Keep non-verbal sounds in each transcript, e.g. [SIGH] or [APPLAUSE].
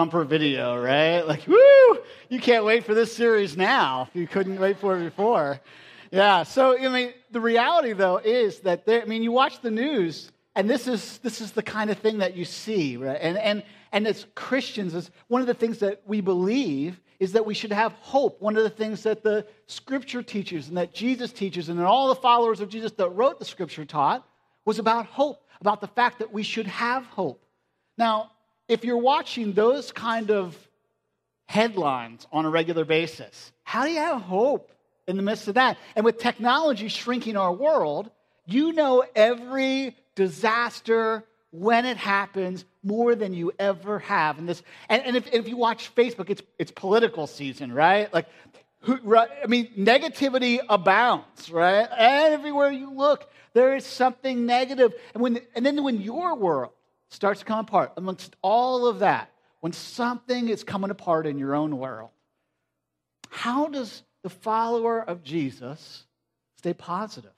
bumper video, right? Like, woo! You can't wait for this series now. You couldn't wait for it before. Yeah. So I mean, the reality though is that there, I mean, you watch the news, and this is this is the kind of thing that you see, right? And and and as Christians, is one of the things that we believe is that we should have hope. One of the things that the Scripture teaches and that Jesus teaches, and that all the followers of Jesus that wrote the Scripture taught was about hope, about the fact that we should have hope. Now, if you're watching those kind of headlines on a regular basis, how do you have hope in the midst of that? And with technology shrinking our world, you know every disaster when it happens more than you ever have. And this, and, and if, if you watch Facebook, it's it's political season, right? Like, who, right, I mean, negativity abounds, right? Everywhere you look, there is something negative. And when and then when your world starts to come apart amongst all of that, when something is coming apart in your own world, how does the follower of Jesus stay positive?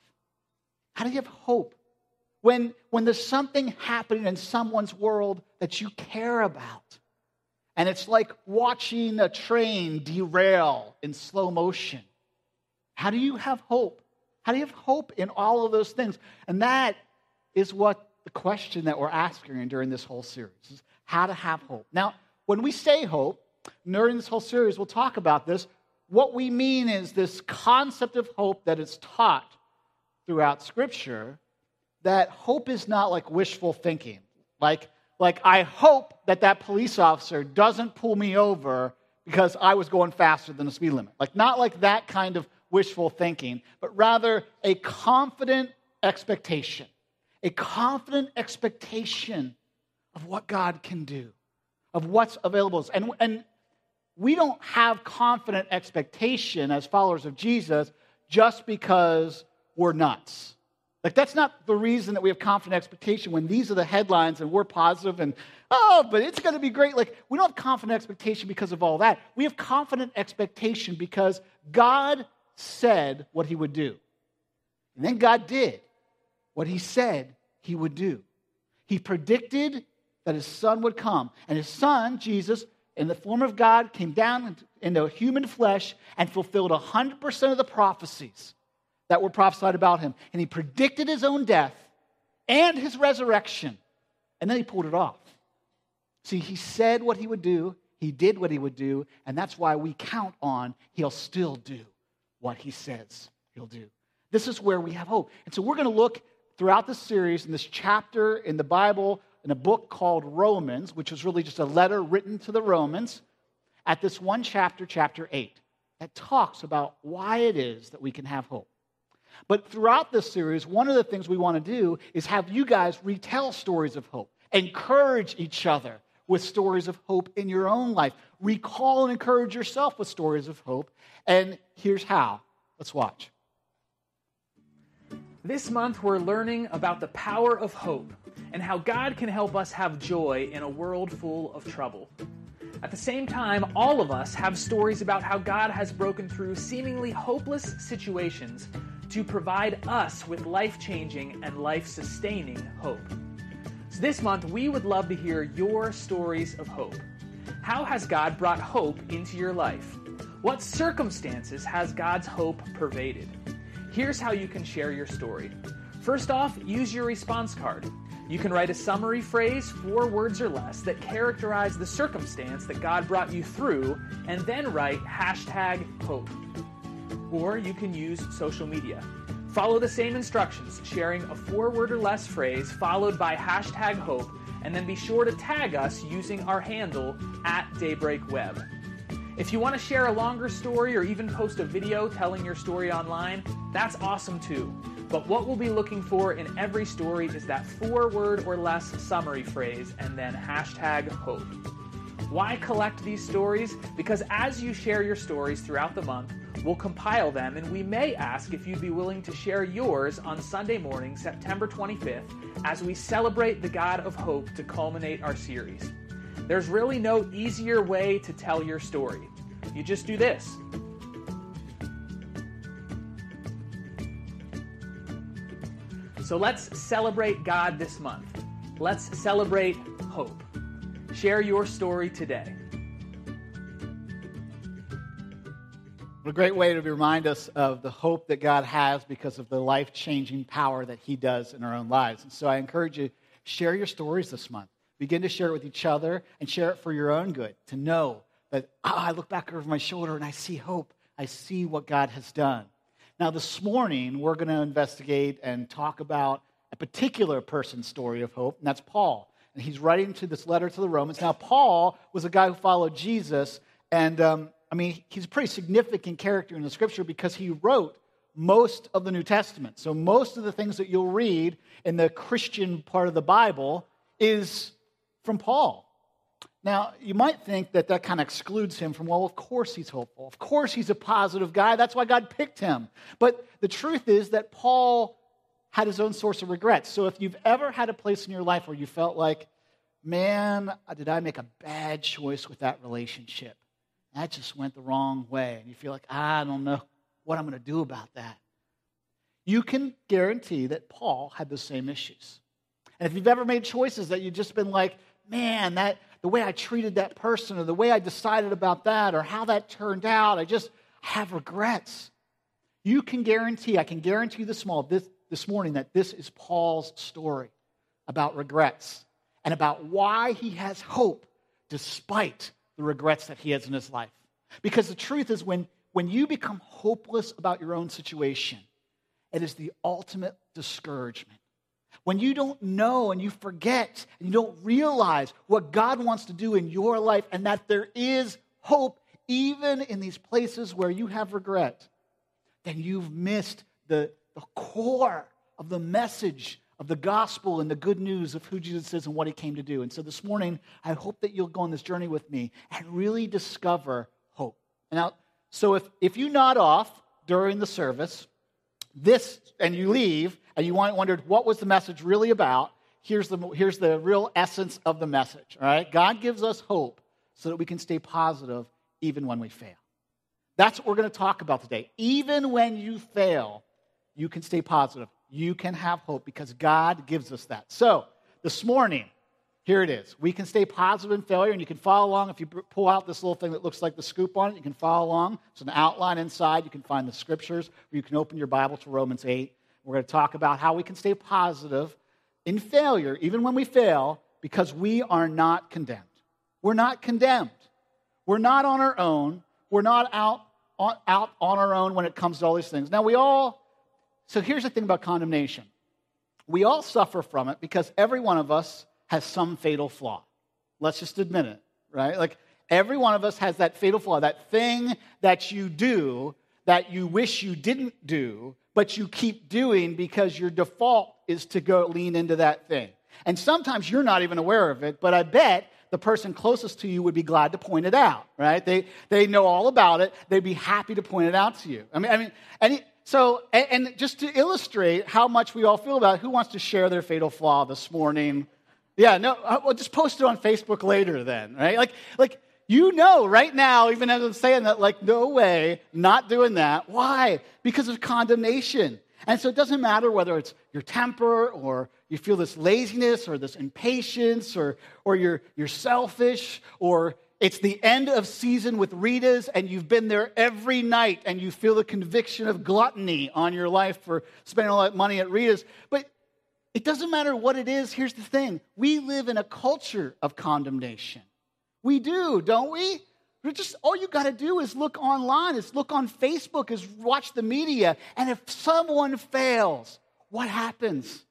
How do you have hope? When, when there's something happening in someone's world that you care about, and it's like watching a train derail in slow motion, how do you have hope? How do you have hope in all of those things? And that is what the question that we're asking during this whole series is how to have hope. Now, when we say hope, during this whole series, we'll talk about this. What we mean is this concept of hope that is taught throughout Scripture that hope is not like wishful thinking. Like, like I hope that that police officer doesn't pull me over because I was going faster than the speed limit. Like, not like that kind of wishful thinking, but rather a confident expectation a confident expectation of what God can do, of what's available. And, and we don't have confident expectation as followers of Jesus just because we're nuts. Like, that's not the reason that we have confident expectation when these are the headlines and we're positive and, oh, but it's going to be great. Like, we don't have confident expectation because of all that. We have confident expectation because God said what he would do. And then God did what he said he would do. He predicted that his son would come. And his son, Jesus, in the form of God, came down into human flesh and fulfilled 100% of the prophecies that were prophesied about him. And he predicted his own death and his resurrection. And then he pulled it off. See, he said what he would do, he did what he would do, and that's why we count on he'll still do what he says he'll do. This is where we have hope. And so we're going to look throughout the series in this chapter in the Bible, in a book called Romans, which is really just a letter written to the Romans, at this one chapter, chapter 8, that talks about why it is that we can have hope. But throughout this series, one of the things we want to do is have you guys retell stories of hope, encourage each other with stories of hope in your own life, recall and encourage yourself with stories of hope. And here's how. Let's watch. This month, we're learning about the power of hope and how God can help us have joy in a world full of trouble. At the same time, all of us have stories about how God has broken through seemingly hopeless situations to provide us with life changing and life sustaining hope. So, this month, we would love to hear your stories of hope. How has God brought hope into your life? What circumstances has God's hope pervaded? Here's how you can share your story. First off, use your response card. You can write a summary phrase, four words or less, that characterize the circumstance that God brought you through, and then write hashtag hope. Or you can use social media. Follow the same instructions, sharing a four word or less phrase followed by hashtag hope, and then be sure to tag us using our handle at DaybreakWeb. If you want to share a longer story or even post a video telling your story online, that's awesome too. But what we'll be looking for in every story is that four word or less summary phrase and then hashtag hope. Why collect these stories? Because as you share your stories throughout the month, we'll compile them and we may ask if you'd be willing to share yours on Sunday morning, September 25th, as we celebrate the God of Hope to culminate our series. There's really no easier way to tell your story. You just do this. So let's celebrate God this month. Let's celebrate hope. Share your story today. What a great way to remind us of the hope that God has because of the life changing power that He does in our own lives. And so I encourage you, share your stories this month. Begin to share it with each other and share it for your own good to know that oh, I look back over my shoulder and I see hope. I see what God has done. Now, this morning, we're going to investigate and talk about a particular person's story of hope, and that's Paul. And he's writing to this letter to the Romans. Now, Paul was a guy who followed Jesus, and um, I mean, he's a pretty significant character in the scripture because he wrote most of the New Testament. So, most of the things that you'll read in the Christian part of the Bible is from Paul. Now, you might think that that kind of excludes him from, well, of course he's hopeful. Of course he's a positive guy. That's why God picked him. But the truth is that Paul had his own source of regrets. So if you've ever had a place in your life where you felt like, man, uh, did I make a bad choice with that relationship? That just went the wrong way. And you feel like, I don't know what I'm going to do about that. You can guarantee that Paul had the same issues. And if you've ever made choices that you've just been like, man, that the way I treated that person or the way I decided about that or how that turned out, I just have regrets. You can guarantee, I can guarantee this, small, this, this morning that this is Paul's story about regrets and about why he has hope despite the regrets that he has in his life. Because the truth is, when, when you become hopeless about your own situation, it is the ultimate discouragement. When you don't know and you forget and you don't realize what God wants to do in your life and that there is hope even in these places where you have regret, then you've missed the, the core of the message of the gospel and the good news of who Jesus is and what he came to do. And so this morning, I hope that you'll go on this journey with me and really discover hope. Now, so if, if you nod off during the service, this, and you leave, and you wondered what was the message really about, here's the, here's the real essence of the message, all right? God gives us hope so that we can stay positive even when we fail. That's what we're going to talk about today. Even when you fail, you can stay positive you can have hope because God gives us that. So, this morning, here it is. We can stay positive in failure, and you can follow along. If you pull out this little thing that looks like the scoop on it, you can follow along. It's an outline inside. You can find the scriptures, or you can open your Bible to Romans 8. We're going to talk about how we can stay positive in failure, even when we fail, because we are not condemned. We're not condemned. We're not on our own. We're not out on, out on our own when it comes to all these things. Now, we all so here's the thing about condemnation we all suffer from it because every one of us has some fatal flaw. Let's just admit it, right? Like every one of us has that fatal flaw, that thing that you do that you wish you didn't do, but you keep doing because your default is to go lean into that thing. And sometimes you're not even aware of it, but I bet the person closest to you would be glad to point it out, right? They, they know all about it. They'd be happy to point it out to you. I mean, I mean, any, so, and, and just to illustrate how much we all feel about it, who wants to share their fatal flaw this morning? Yeah, no, uh, well, just post it on Facebook later then, right? Like, like you know right now, even as I'm saying that, like, no way, not doing that. Why? Because of condemnation. And so it doesn't matter whether it's your temper or you feel this laziness or this impatience or, or you're, you're selfish or it's the end of season with Rita's, and you've been there every night, and you feel the conviction of gluttony on your life for spending all that money at Rita's. But it doesn't matter what it is. Here's the thing we live in a culture of condemnation. We do, don't we? We're just all you got to do is look online, is look on Facebook, is watch the media, and if someone fails, what happens?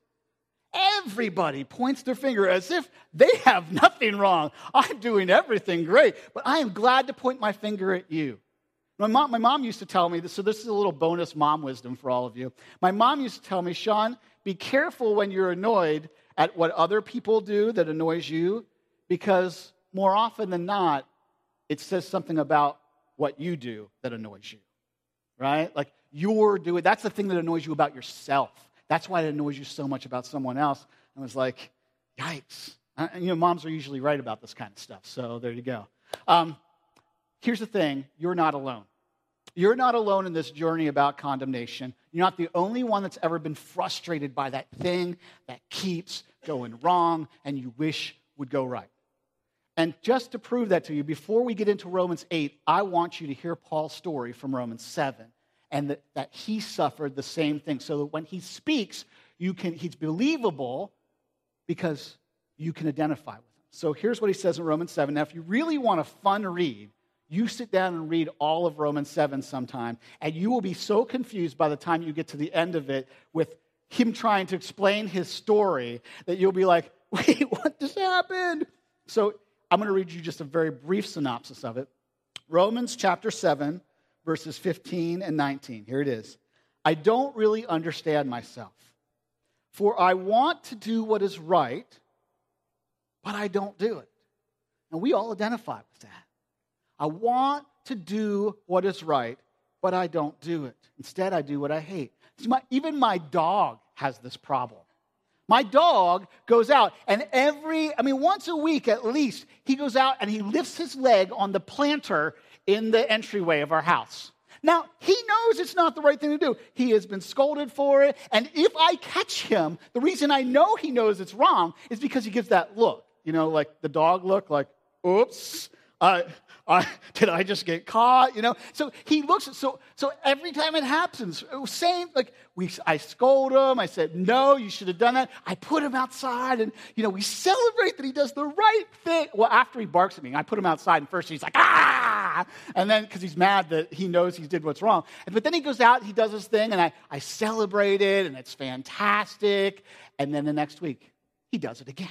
Everybody points their finger as if they have nothing wrong. I'm doing everything great, but I am glad to point my finger at you. My mom, my mom used to tell me this, so this is a little bonus mom wisdom for all of you. My mom used to tell me, Sean, be careful when you're annoyed at what other people do that annoys you, because more often than not, it says something about what you do that annoys you. Right? Like you're doing, that's the thing that annoys you about yourself. That's why it annoys you so much about someone else. I was like, yikes. Uh, you know, moms are usually right about this kind of stuff. So there you go. Um, here's the thing you're not alone. You're not alone in this journey about condemnation. You're not the only one that's ever been frustrated by that thing that keeps going wrong and you wish would go right. And just to prove that to you, before we get into Romans 8, I want you to hear Paul's story from Romans 7 and that, that he suffered the same thing. So that when he speaks, you can, he's believable because you can identify with him. So here's what he says in Romans 7. Now, if you really want a fun read, you sit down and read all of Romans 7 sometime, and you will be so confused by the time you get to the end of it with him trying to explain his story that you'll be like, [LAUGHS] wait, what just happened? So I'm going to read you just a very brief synopsis of it. Romans chapter 7, verses 15 and 19. Here it is. I don't really understand myself, for I want to do what is right, but I don't do it. And we all identify with that. I want to do what is right, but I don't do it. Instead, I do what I hate. My, even my dog has this problem. My dog goes out, and every, I mean, once a week at least, he goes out and he lifts his leg on the planter in the entryway of our house. Now, he knows it's not the right thing to do. He has been scolded for it. And if I catch him, the reason I know he knows it's wrong is because he gives that look, you know, like the dog look, like, oops, uh, uh, [LAUGHS] did I just get caught? You know, so he looks. So so every time it happens, same like we. I scold him. I said no, you should have done that. I put him outside, and you know we celebrate that he does the right thing. Well, after he barks at me, I put him outside, and first he's like ah, and then because he's mad that he knows he did what's wrong. But then he goes out, he does his thing, and I I celebrate it, and it's fantastic. And then the next week, he does it again,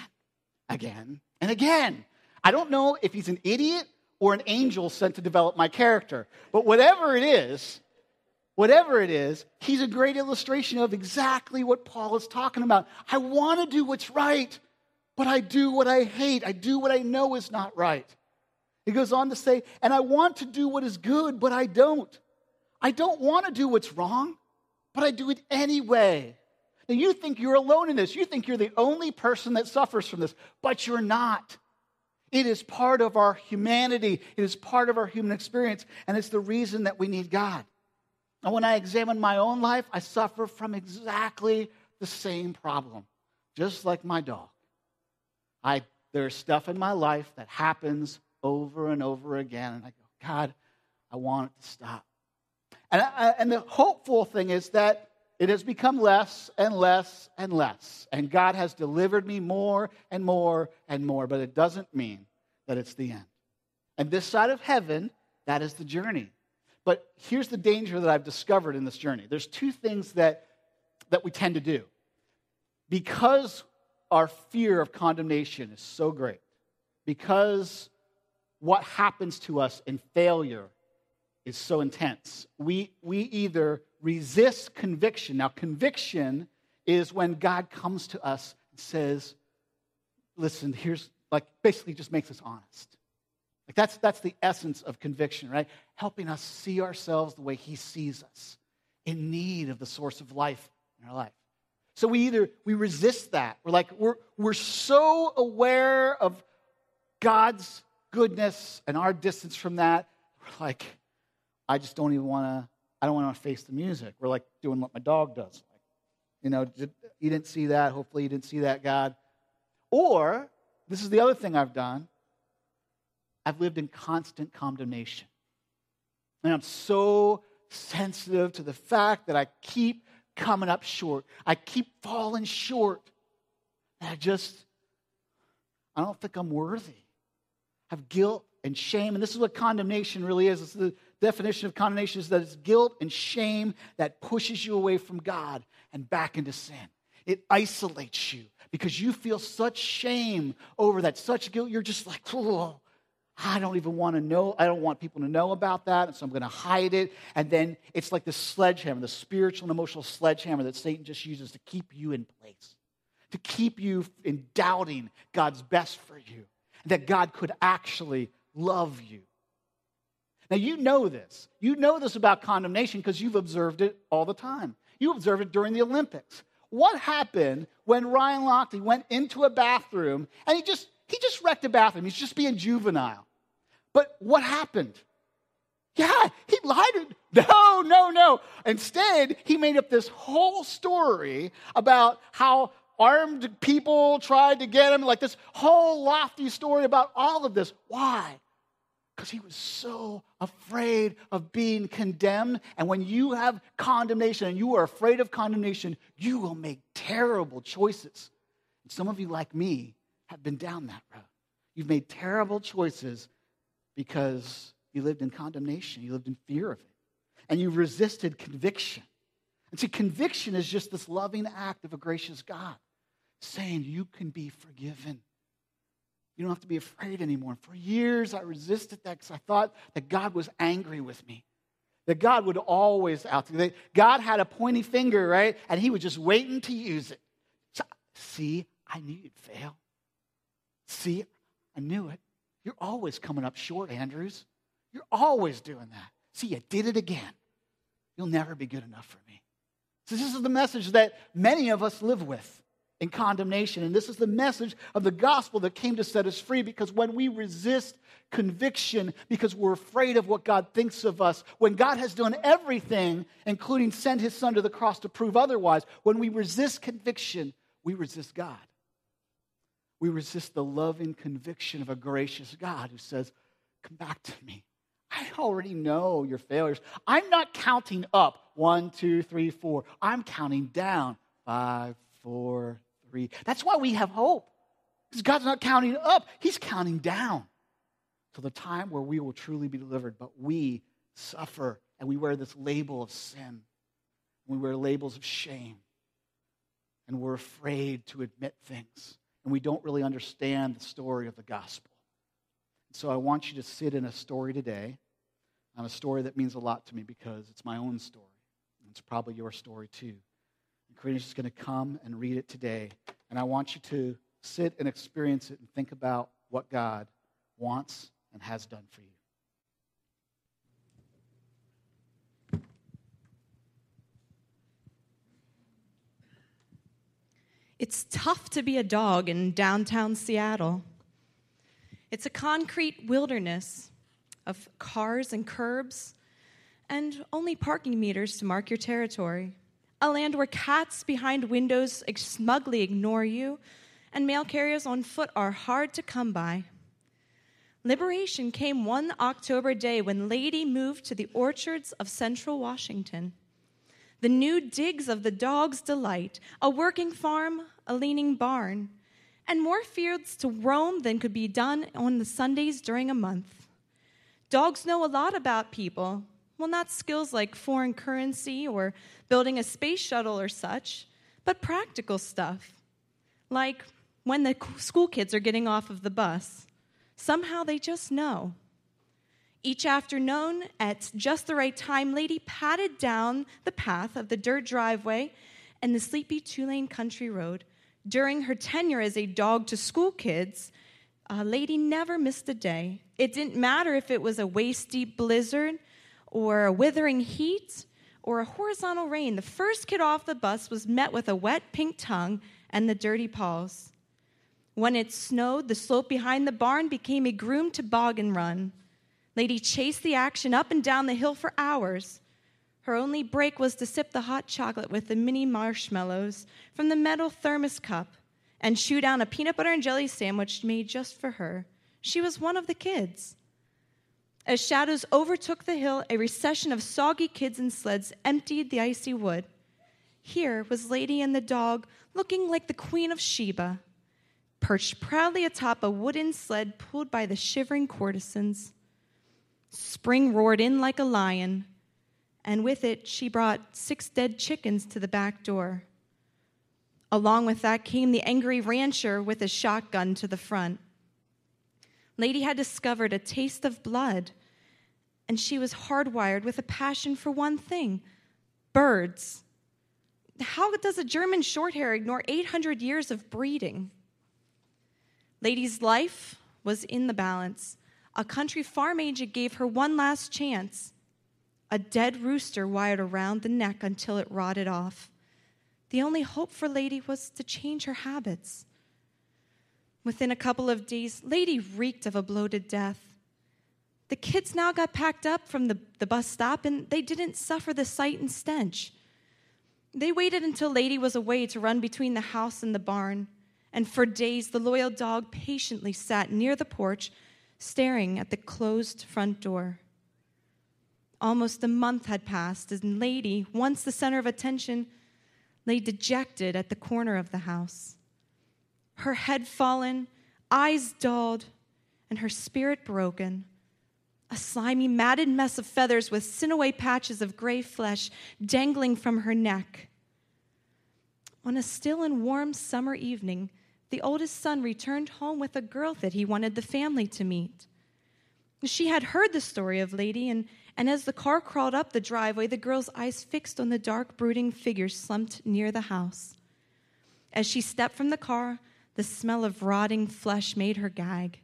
again, and again. I don't know if he's an idiot or an angel sent to develop my character. But whatever it is, whatever it is, he's a great illustration of exactly what Paul is talking about. I want to do what's right, but I do what I hate. I do what I know is not right. He goes on to say, and I want to do what is good, but I don't. I don't want to do what's wrong, but I do it anyway. Now, you think you're alone in this. You think you're the only person that suffers from this, but you're not. It is part of our humanity, it is part of our human experience, and it's the reason that we need God. And when I examine my own life, I suffer from exactly the same problem, just like my dog. I, there's stuff in my life that happens over and over again, and I go, God, I want it to stop. And, I, and the hopeful thing is that it has become less and less and less. And God has delivered me more and more and more, but it doesn't mean that it's the end. And this side of heaven, that is the journey. But here's the danger that I've discovered in this journey there's two things that, that we tend to do. Because our fear of condemnation is so great, because what happens to us in failure is so intense, we, we either resist conviction. Now, conviction is when God comes to us and says, Listen, here's like basically just makes us honest. Like that's, that's the essence of conviction, right? Helping us see ourselves the way He sees us, in need of the source of life in our life. So we either we resist that. We're like, we're, we're so aware of God's goodness and our distance from that. We're like, I just don't even want to I don't want to face the music. We're like doing what my dog does. Like, you know, you didn't see that. Hopefully, you didn't see that, God. Or, this is the other thing I've done I've lived in constant condemnation. And I'm so sensitive to the fact that I keep coming up short. I keep falling short. And I just, I don't think I'm worthy. I have guilt and shame. And this is what condemnation really is. The definition of condemnation is that it's guilt and shame that pushes you away from God and back into sin. It isolates you because you feel such shame over that, such guilt. You're just like, oh, I don't even want to know. I don't want people to know about that. And so I'm going to hide it. And then it's like the sledgehammer, the spiritual and emotional sledgehammer that Satan just uses to keep you in place, to keep you in doubting God's best for you, that God could actually love you now, you know this. You know this about condemnation because you've observed it all the time. You observed it during the Olympics. What happened when Ryan Lochte went into a bathroom and he just he just wrecked a bathroom? He's just being juvenile. But what happened? Yeah, he lied. No, no, no. Instead, he made up this whole story about how armed people tried to get him. Like this whole lofty story about all of this. Why? Because he was so afraid of being condemned. And when you have condemnation and you are afraid of condemnation, you will make terrible choices. And some of you, like me, have been down that road. You've made terrible choices because you lived in condemnation, you lived in fear of it, and you resisted conviction. And see, conviction is just this loving act of a gracious God saying, You can be forgiven. You don't have to be afraid anymore. For years, I resisted that because I thought that God was angry with me. That God would always out there. God had a pointy finger, right? And he was just waiting to use it. So, see, I knew you'd fail. See, I knew it. You're always coming up short, Andrews. You're always doing that. See, you did it again. You'll never be good enough for me. So, this is the message that many of us live with in condemnation. And this is the message of the gospel that came to set us free because when we resist conviction because we're afraid of what God thinks of us, when God has done everything, including send his son to the cross to prove otherwise, when we resist conviction, we resist God. We resist the loving conviction of a gracious God who says, Come back to me. I already know your failures. I'm not counting up one, two, three, four. I'm counting down five, four, That's why we have hope. Because God's not counting up, He's counting down to the time where we will truly be delivered. But we suffer and we wear this label of sin. We wear labels of shame. And we're afraid to admit things. And we don't really understand the story of the gospel. So I want you to sit in a story today, on a story that means a lot to me because it's my own story. It's probably your story too. Karina's just going to come and read it today. And I want you to sit and experience it and think about what God wants and has done for you. It's tough to be a dog in downtown Seattle. It's a concrete wilderness of cars and curbs and only parking meters to mark your territory. A land where cats behind windows smugly ignore you and mail carriers on foot are hard to come by. Liberation came one October day when Lady moved to the orchards of central Washington. The new digs of the dog's delight, a working farm, a leaning barn, and more fields to roam than could be done on the Sundays during a month. Dogs know a lot about people. Well, not skills like foreign currency or building a space shuttle or such, but practical stuff. Like when the school kids are getting off of the bus. Somehow they just know. Each afternoon, at just the right time, Lady patted down the path of the dirt driveway and the sleepy two lane country road during her tenure as a dog to school kids, uh, Lady never missed a day. It didn't matter if it was a waist deep blizzard or a withering heat or a horizontal rain. The first kid off the bus was met with a wet pink tongue and the dirty paws. When it snowed, the slope behind the barn became a groomed toboggan run. Lady chased the action up and down the hill for hours. Her only break was to sip the hot chocolate with the mini marshmallows from the metal thermos cup and chew down a peanut butter and jelly sandwich made just for her. She was one of the kids. As shadows overtook the hill, a recession of soggy kids and sleds emptied the icy wood. Here was Lady and the dog, looking like the Queen of Sheba, perched proudly atop a wooden sled pulled by the shivering courtesans. Spring roared in like a lion, and with it she brought six dead chickens to the back door. Along with that came the angry rancher with his shotgun to the front. Lady had discovered a taste of blood, and she was hardwired with a passion for one thing birds. How does a German shorthair ignore 800 years of breeding? Lady's life was in the balance. A country farm agent gave her one last chance a dead rooster wired around the neck until it rotted off. The only hope for Lady was to change her habits. Within a couple of days, Lady reeked of a bloated death. The kids now got packed up from the, the bus stop and they didn't suffer the sight and stench. They waited until Lady was away to run between the house and the barn, and for days the loyal dog patiently sat near the porch, staring at the closed front door. Almost a month had passed, and Lady, once the center of attention, lay dejected at the corner of the house. Her head fallen, eyes dulled, and her spirit broken. A slimy, matted mess of feathers with sinewy patches of gray flesh dangling from her neck. On a still and warm summer evening, the oldest son returned home with a girl that he wanted the family to meet. She had heard the story of Lady, and, and as the car crawled up the driveway, the girl's eyes fixed on the dark, brooding figure slumped near the house. As she stepped from the car, the smell of rotting flesh made her gag.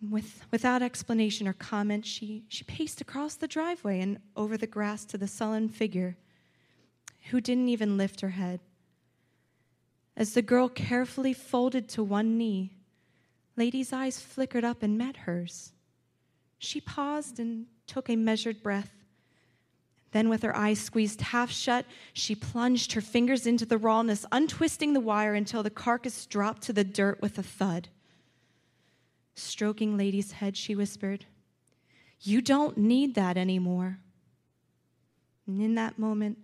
With, without explanation or comment, she, she paced across the driveway and over the grass to the sullen figure, who didn't even lift her head. As the girl carefully folded to one knee, Lady's eyes flickered up and met hers. She paused and took a measured breath. Then, with her eyes squeezed half shut, she plunged her fingers into the rawness, untwisting the wire until the carcass dropped to the dirt with a thud. Stroking Lady's head, she whispered, You don't need that anymore. And in that moment,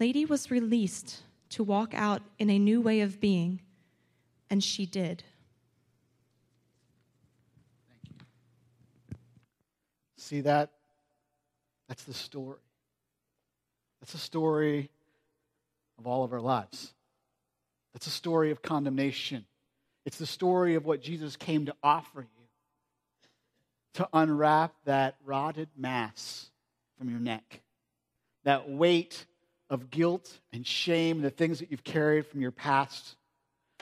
Lady was released to walk out in a new way of being, and she did. See that? That's the story. That's the story of all of our lives. That's a story of condemnation. It's the story of what Jesus came to offer you to unwrap that rotted mass from your neck, that weight of guilt and shame, the things that you've carried from your past,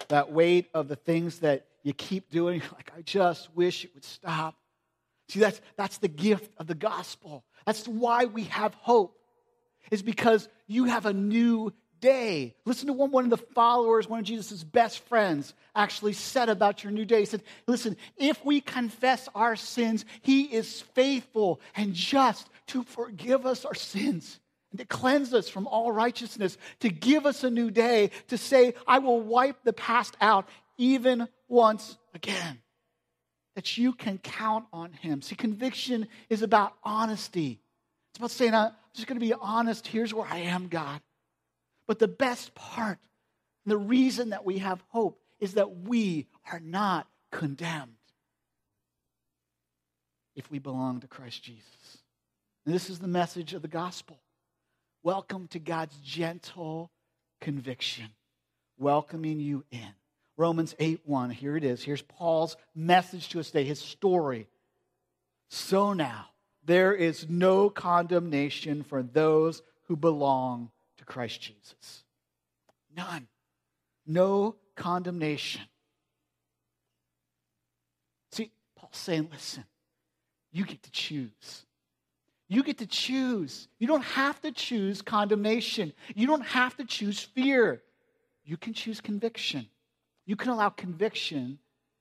that weight of the things that you keep doing. [LAUGHS] Like, I just wish it would stop. See, that's, that's the gift of the gospel. That's why we have hope, is because you have a new day. Listen to what one of the followers, one of Jesus' best friends, actually said about your new day. He said, Listen, if we confess our sins, he is faithful and just to forgive us our sins and to cleanse us from all righteousness, to give us a new day, to say, I will wipe the past out even once again that you can count on him. See, conviction is about honesty. It's about saying, I'm just going to be honest. Here's where I am, God. But the best part, the reason that we have hope, is that we are not condemned if we belong to Christ Jesus. And this is the message of the gospel. Welcome to God's gentle conviction, welcoming you in. Romans 8 1. Here it is. Here's Paul's message to us today, his story. So now, there is no condemnation for those who belong to Christ Jesus. None. No condemnation. See, Paul's saying, listen, you get to choose. You get to choose. You don't have to choose condemnation. You don't have to choose fear. You can choose conviction. You can allow conviction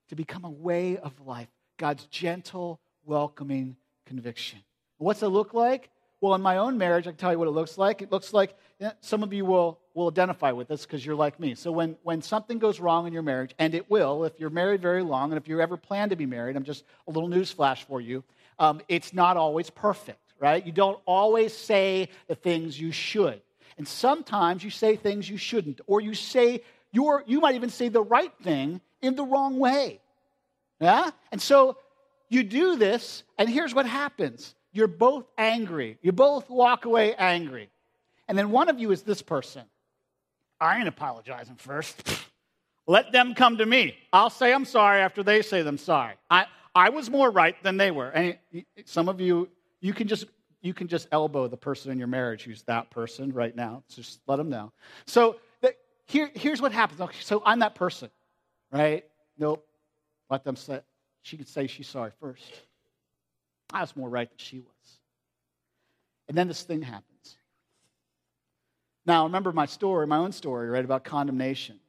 to become a way of life, God's gentle, welcoming conviction. What's it look like? Well, in my own marriage, I can tell you what it looks like. It looks like some of you will, will identify with this because you're like me. So, when, when something goes wrong in your marriage, and it will, if you're married very long, and if you ever plan to be married, I'm just a little news flash for you, um, it's not always perfect, right? You don't always say the things you should. And sometimes you say things you shouldn't, or you say you're, you might even say the right thing in the wrong way. Yeah? And so you do this, and here's what happens you're both angry. You both walk away angry. And then one of you is this person. I ain't apologizing first. [LAUGHS] Let them come to me. I'll say I'm sorry after they say them sorry. I, I was more right than they were. And some of you, you can just you can just elbow the person in your marriage who's that person right now. Just let them know. So here, here's what happens. Okay, so I'm that person, right? Nope. Let them say, she could say she's sorry first. I was more right than she was. And then this thing happens. Now, remember my story, my own story, right, about condemnation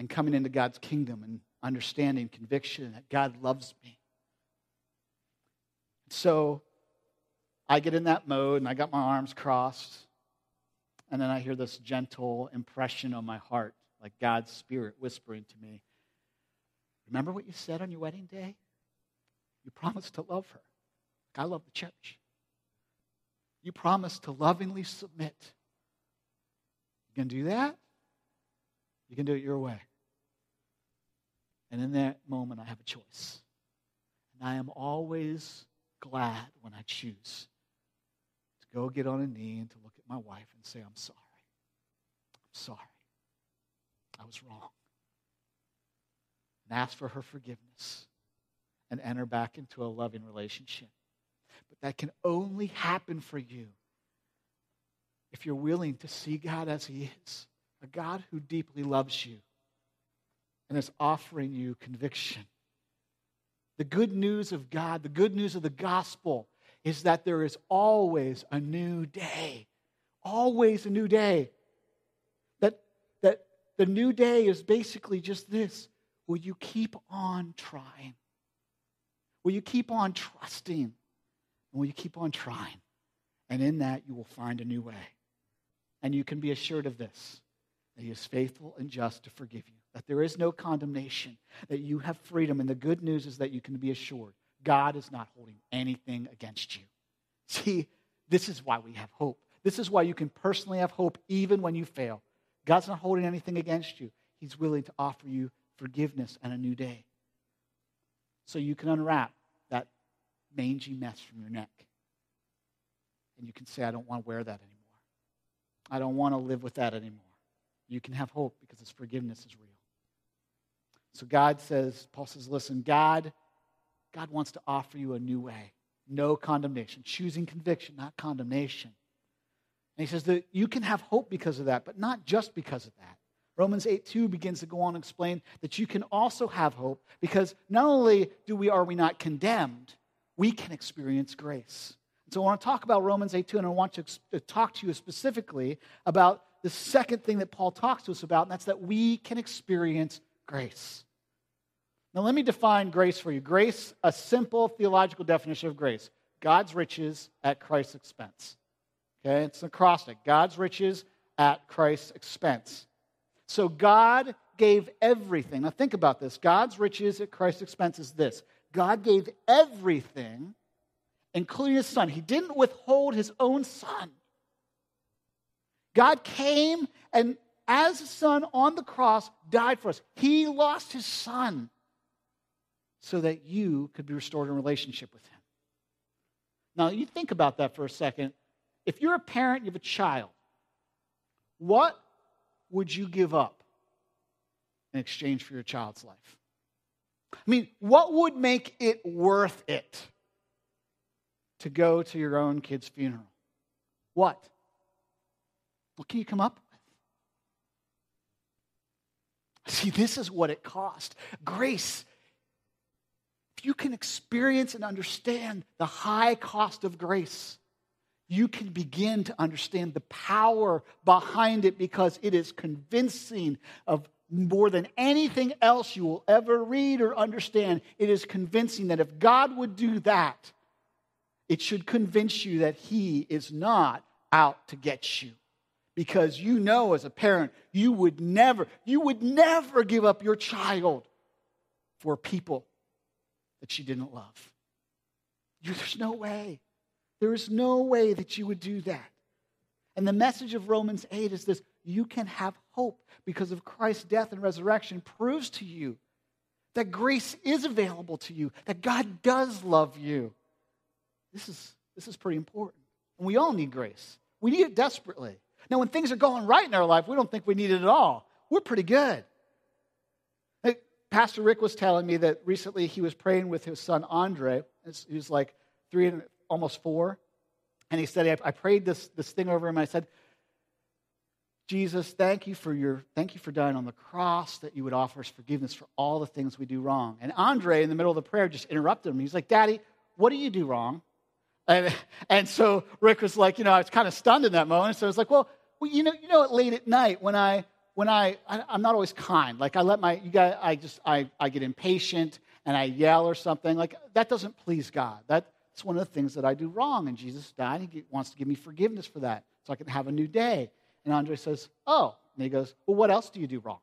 and coming into God's kingdom and understanding conviction that God loves me. So I get in that mode and I got my arms crossed And then I hear this gentle impression on my heart, like God's Spirit whispering to me Remember what you said on your wedding day? You promised to love her. I love the church. You promised to lovingly submit. You can do that? You can do it your way. And in that moment, I have a choice. And I am always glad when I choose to go get on a knee and to look my wife and say, I'm sorry. I'm sorry. I was wrong. And ask for her forgiveness and enter back into a loving relationship. But that can only happen for you if you're willing to see God as He is a God who deeply loves you and is offering you conviction. The good news of God, the good news of the gospel, is that there is always a new day. Always a new day. That, that the new day is basically just this Will you keep on trying? Will you keep on trusting? And will you keep on trying? And in that, you will find a new way. And you can be assured of this that He is faithful and just to forgive you, that there is no condemnation, that you have freedom. And the good news is that you can be assured God is not holding anything against you. See, this is why we have hope. This is why you can personally have hope even when you fail. God's not holding anything against you, He's willing to offer you forgiveness and a new day. So you can unwrap that mangy mess from your neck. And you can say, I don't want to wear that anymore. I don't want to live with that anymore. You can have hope because His forgiveness is real. So God says, Paul says, listen, God, God wants to offer you a new way. No condemnation. Choosing conviction, not condemnation. And he says that you can have hope because of that, but not just because of that. Romans 8 2 begins to go on and explain that you can also have hope because not only do we are we not condemned, we can experience grace. So I want to talk about Romans 8 2, and I want to talk to you specifically about the second thing that Paul talks to us about, and that's that we can experience grace. Now, let me define grace for you. Grace, a simple theological definition of grace God's riches at Christ's expense. Okay, it's an acrostic God's riches at Christ's expense. So God gave everything. Now think about this. God's riches at Christ's expense is this God gave everything, including his son. He didn't withhold his own son. God came and, as a son on the cross, died for us. He lost his son so that you could be restored in relationship with him. Now, you think about that for a second. If you're a parent, you have a child, what would you give up in exchange for your child's life? I mean, what would make it worth it to go to your own kid's funeral? What? What can you come up with? See, this is what it cost. Grace. If you can experience and understand the high cost of grace, you can begin to understand the power behind it because it is convincing of more than anything else you will ever read or understand. It is convincing that if God would do that, it should convince you that He is not out to get you. Because you know, as a parent, you would never, you would never give up your child for people that you didn't love. You, there's no way. There is no way that you would do that. And the message of Romans 8 is this you can have hope because of Christ's death and resurrection proves to you that grace is available to you, that God does love you. This is, this is pretty important. And we all need grace. We need it desperately. Now, when things are going right in our life, we don't think we need it at all. We're pretty good. Pastor Rick was telling me that recently he was praying with his son Andre. He was like three and almost four. And he said, I, I prayed this, this thing over him. I said, Jesus, thank you for your thank you for dying on the cross, that you would offer us forgiveness for all the things we do wrong. And Andre, in the middle of the prayer, just interrupted him. He's like, Daddy, what do you do wrong? And, and so Rick was like, you know, I was kind of stunned in that moment. So I was like, well, well you know, you know, late at night when I when I, I am not always kind. Like I let my you got I just I I get impatient and I yell or something. Like that doesn't please God. That it's one of the things that I do wrong. And Jesus died. And He wants to give me forgiveness for that so I can have a new day. And Andre says, Oh. And he goes, Well, what else do you do wrong?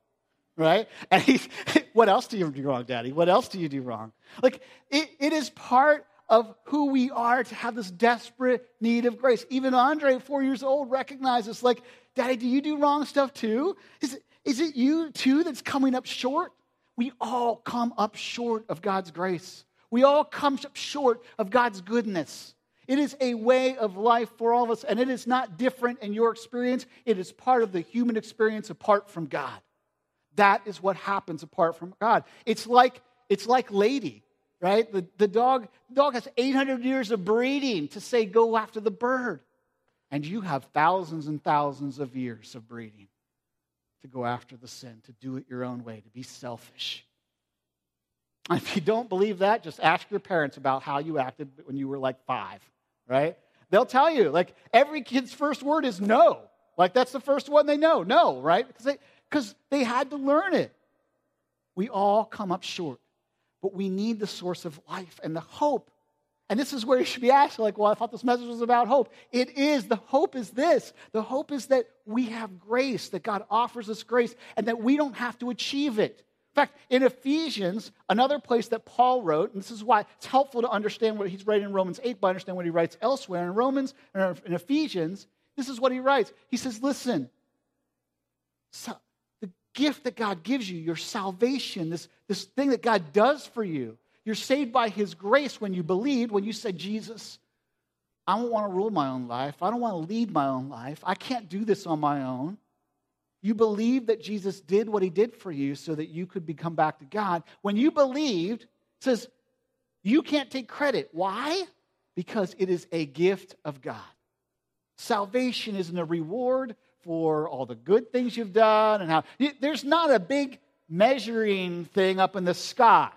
Right? [LAUGHS] And he's, [LAUGHS] What else do you do wrong, Daddy? What else do you do wrong? Like, it, it is part of who we are to have this desperate need of grace. Even Andre, four years old, recognizes, like, Daddy, do you do wrong stuff too? Is it, is it you too that's coming up short? We all come up short of God's grace. We all come short of God's goodness. It is a way of life for all of us, and it is not different in your experience. It is part of the human experience apart from God. That is what happens apart from God. It's like, it's like Lady, right? The, the, dog, dog has 800 years of breeding to say, go after the bird. And you have thousands and thousands of years of breeding to go after the sin, to do it your own way, to be selfish. [LAUGHS] If you don't believe that, just ask your parents about how you acted when you were like five, right? They'll tell you, like, every kid's first word is no. Like, that's the first one they know, no, right? Because they, because they had to learn it. We all come up short, but we need the source of life and the hope. And this is where you should be asking, like, well, I thought this message was about hope. It is. The hope is this the hope is that we have grace, that God offers us grace, and that we don't have to achieve it. In fact, in Ephesians, another place that Paul wrote, and this is why it's helpful to understand what he's writing in Romans 8, but understand what he writes elsewhere. In Romans, in Ephesians, this is what he writes. He says, Listen, so the gift that God gives you, your salvation, this, this thing that God does for you, you're saved by his grace when you believed, when you said, Jesus, I don't want to rule my own life. I don't want to lead my own life. I can't do this on my own. You believed that Jesus did what he did for you so that you could become back to God. When you believed, says you can't take credit. Why? Because it is a gift of God. Salvation isn't a reward for all the good things you've done and how there's not a big measuring thing up in the sky.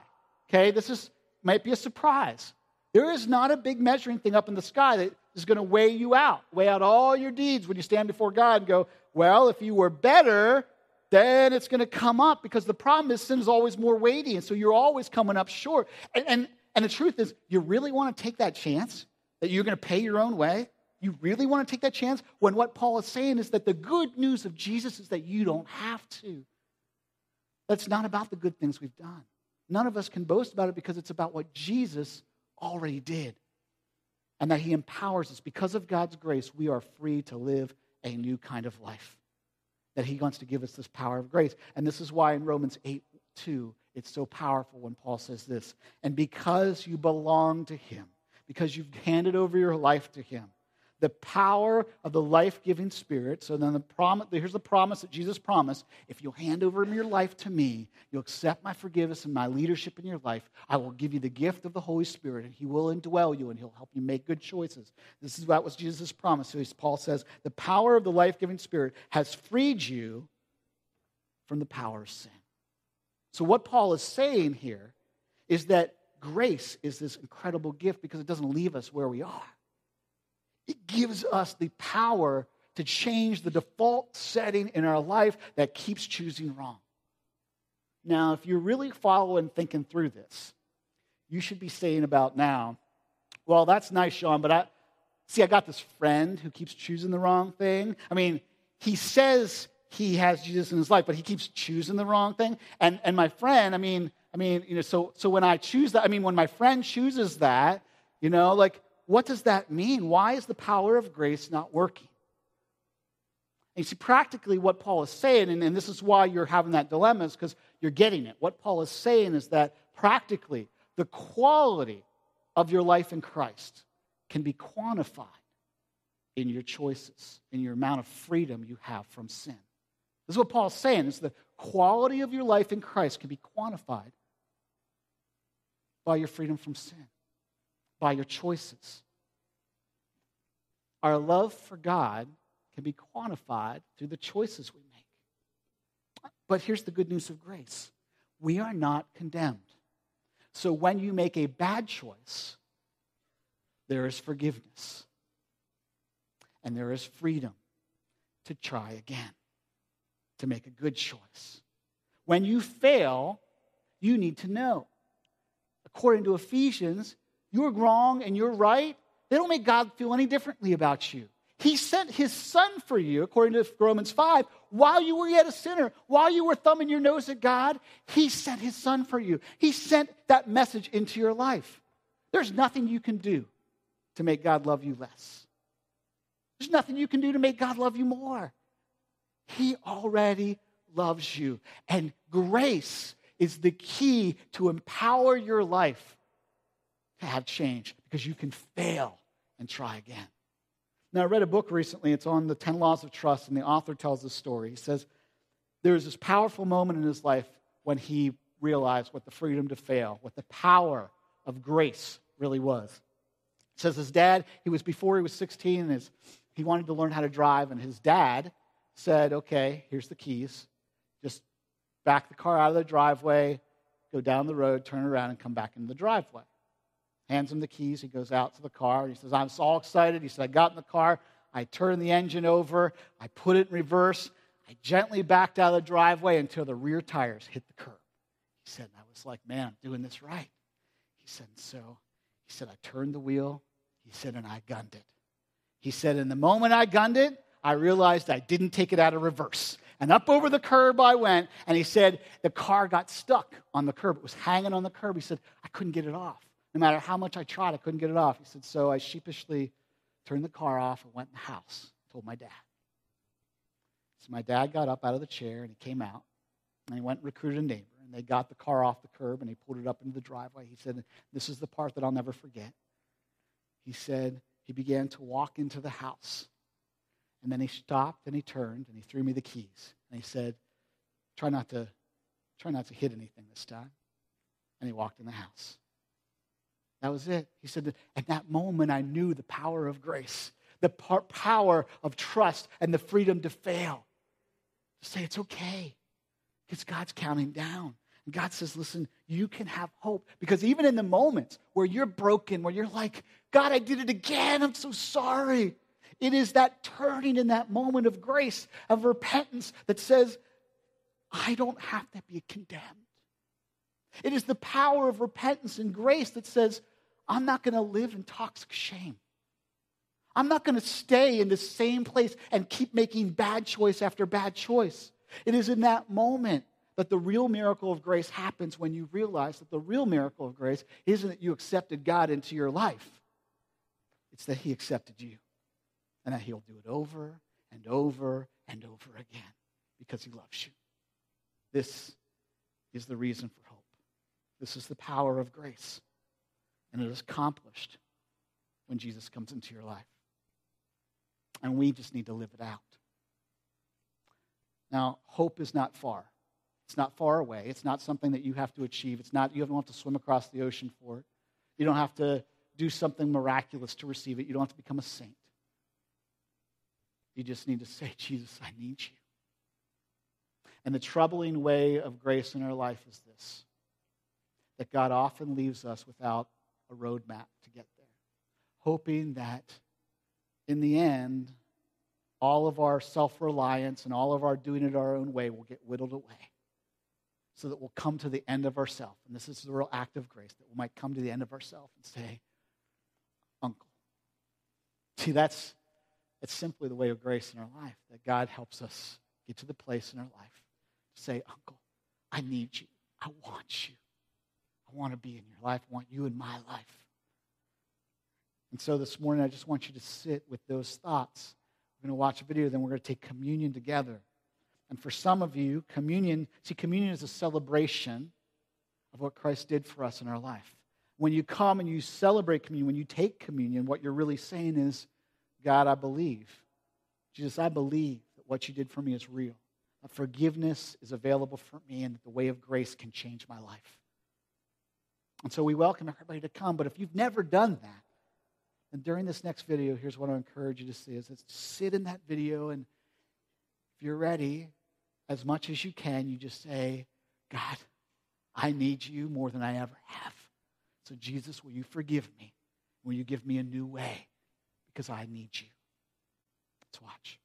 Okay, this is might be a surprise. There is not a big measuring thing up in the sky that is going to weigh you out, weigh out all your deeds when you stand before God and go, well, if you were better, then it's going to come up because the problem is sin is always more weighty. And so you're always coming up short. And, and, and the truth is, you really want to take that chance that you're going to pay your own way? You really want to take that chance when what Paul is saying is that the good news of Jesus is that you don't have to. That's not about the good things we've done. None of us can boast about it because it's about what Jesus already did and that He empowers us. Because of God's grace, we are free to live a new kind of life. That He wants to give us this power of grace. And this is why in Romans 8 2, it's so powerful when Paul says this. And because you belong to Him, because you've handed over your life to Him, the power of the life giving spirit. So then the promise, here's the promise that Jesus promised. If you'll hand over your life to me, you'll accept my forgiveness and my leadership in your life, I will give you the gift of the Holy Spirit, and He will indwell you and He'll help you make good choices. This is what was Jesus' promise. So Paul says, the power of the life giving spirit has freed you from the power of sin. So what Paul is saying here is that grace is this incredible gift because it doesn't leave us where we are. It gives us the power to change the default setting in our life that keeps choosing wrong. Now, if you're really following thinking through this, you should be saying about now, well, that's nice, Sean, but I see I got this friend who keeps choosing the wrong thing. I mean, he says he has Jesus in his life, but he keeps choosing the wrong thing. And and my friend, I mean, I mean, you know, so so when I choose that, I mean, when my friend chooses that, you know, like what does that mean? Why is the power of grace not working? And you see, practically what Paul is saying, and, and this is why you're having that dilemma, is because you're getting it. What Paul is saying is that practically the quality of your life in Christ can be quantified in your choices, in your amount of freedom you have from sin. This is what Paul's saying is the quality of your life in Christ can be quantified by your freedom from sin by your choices. Our love for God can be quantified through the choices we make. But here's the good news of grace we are not condemned. So when you make a bad choice, there is forgiveness and there is freedom to try again, to make a good choice. When you fail, you need to know. According to Ephesians, you're wrong and you're right, they don't make God feel any differently about you. He sent his son for you, according to Romans 5, while you were yet a sinner, while you were thumbing your nose at God, he sent his son for you. He sent that message into your life. There's nothing you can do to make God love you less. There's nothing you can do to make God love you more. He already loves you. And grace is the key to empower your life to have change because you can fail and try again. Now, I read a book recently. It's on the 10 Laws of Trust, and the author tells this story. He says there was this powerful moment in his life when he realized what the freedom to fail, what the power of grace really was. It says his dad, he was before he was 16, and his, he wanted to learn how to drive, and his dad said, Okay, here's the keys. Just back the car out of the driveway, go down the road, turn around, and come back into the driveway hands him the keys. He goes out to the car he says, I'm all excited. He said, I got in the car. I turned the engine over. I put it in reverse. I gently backed out of the driveway until the rear tires hit the curb. He said, I was like, man, I'm doing this right. He said, so, he said, I turned the wheel. He said, and I gunned it. He said, in the moment I gunned it, I realized I didn't take it out of reverse. And up over the curb I went, and he said, the car got stuck on the curb. It was hanging on the curb. He said, I couldn't get it off. No matter how much I tried, I couldn't get it off. He said, So I sheepishly turned the car off and went in the house, told my dad. So my dad got up out of the chair and he came out and he went and recruited a neighbor. And they got the car off the curb and he pulled it up into the driveway. He said, This is the part that I'll never forget. He said, He began to walk into the house. And then he stopped and he turned and he threw me the keys. And he said, Try not to, try not to hit anything this time. And he walked in the house. That was it. He said, at that moment, I knew the power of grace, the power of trust, and the freedom to fail. To say it's okay because God's counting down. And God says, listen, you can have hope. Because even in the moments where you're broken, where you're like, God, I did it again, I'm so sorry. It is that turning in that moment of grace, of repentance that says, I don't have to be condemned. It is the power of repentance and grace that says, I'm not going to live in toxic shame. I'm not going to stay in the same place and keep making bad choice after bad choice. It is in that moment that the real miracle of grace happens when you realize that the real miracle of grace isn't that you accepted God into your life, it's that He accepted you and that He'll do it over and over and over again because He loves you. This is the reason for. This is the power of grace. And it is accomplished when Jesus comes into your life. And we just need to live it out. Now, hope is not far. It's not far away. It's not something that you have to achieve. It's not, you don't have to swim across the ocean for it. You don't have to do something miraculous to receive it. You don't have to become a saint. You just need to say, [LAUGHS] Jesus, I need you. And the troubling way of grace in our life is this that God often leaves us without a roadmap to get there, hoping that in the end, all of our self reliance and all of our doing it our own way will get whittled away so that we'll come to the end of ourselves. And this is the real act of grace that we might come to the end of ourselves and say, Uncle. See, that's, that's simply the way of grace in our life, that God helps us get to the place in our life to say, Uncle, I need you. I want you. I want to be in your life. I want you in my life. And so this morning, I just want you to sit with those thoughts. We're going to watch a video, then we're going to take communion together. And for some of you, communion, see, communion is a celebration of what Christ did for us in our life. When you come and you celebrate communion, when you take communion, what you're really saying is, God, I believe. Jesus, I believe that what you did for me is real. That forgiveness is available for me, and that the way of grace can change my life. And so we welcome everybody to come. But if you've never done that, and during this next video, here's what I encourage you to see is sit in that video and if you're ready, as much as you can, you just say, God, I need you more than I ever have. So, Jesus, will you forgive me? Will you give me a new way? Because I need you. Let's watch.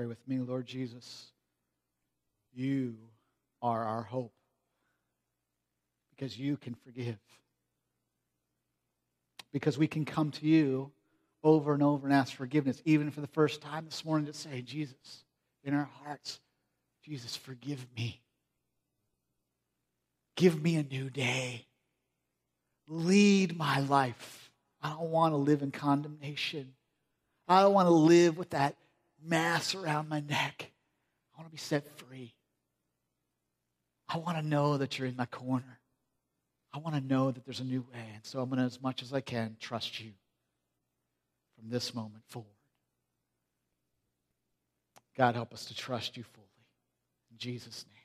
Pray with me, Lord Jesus. You are our hope because you can forgive. Because we can come to you over and over and ask forgiveness, even for the first time this morning to say, Jesus, in our hearts, Jesus, forgive me. Give me a new day. Lead my life. I don't want to live in condemnation. I don't want to live with that mass around my neck. I want to be set free. I want to know that you're in my corner. I want to know that there's a new way. And so I'm going to, as much as I can, trust you from this moment forward. God, help us to trust you fully. In Jesus' name.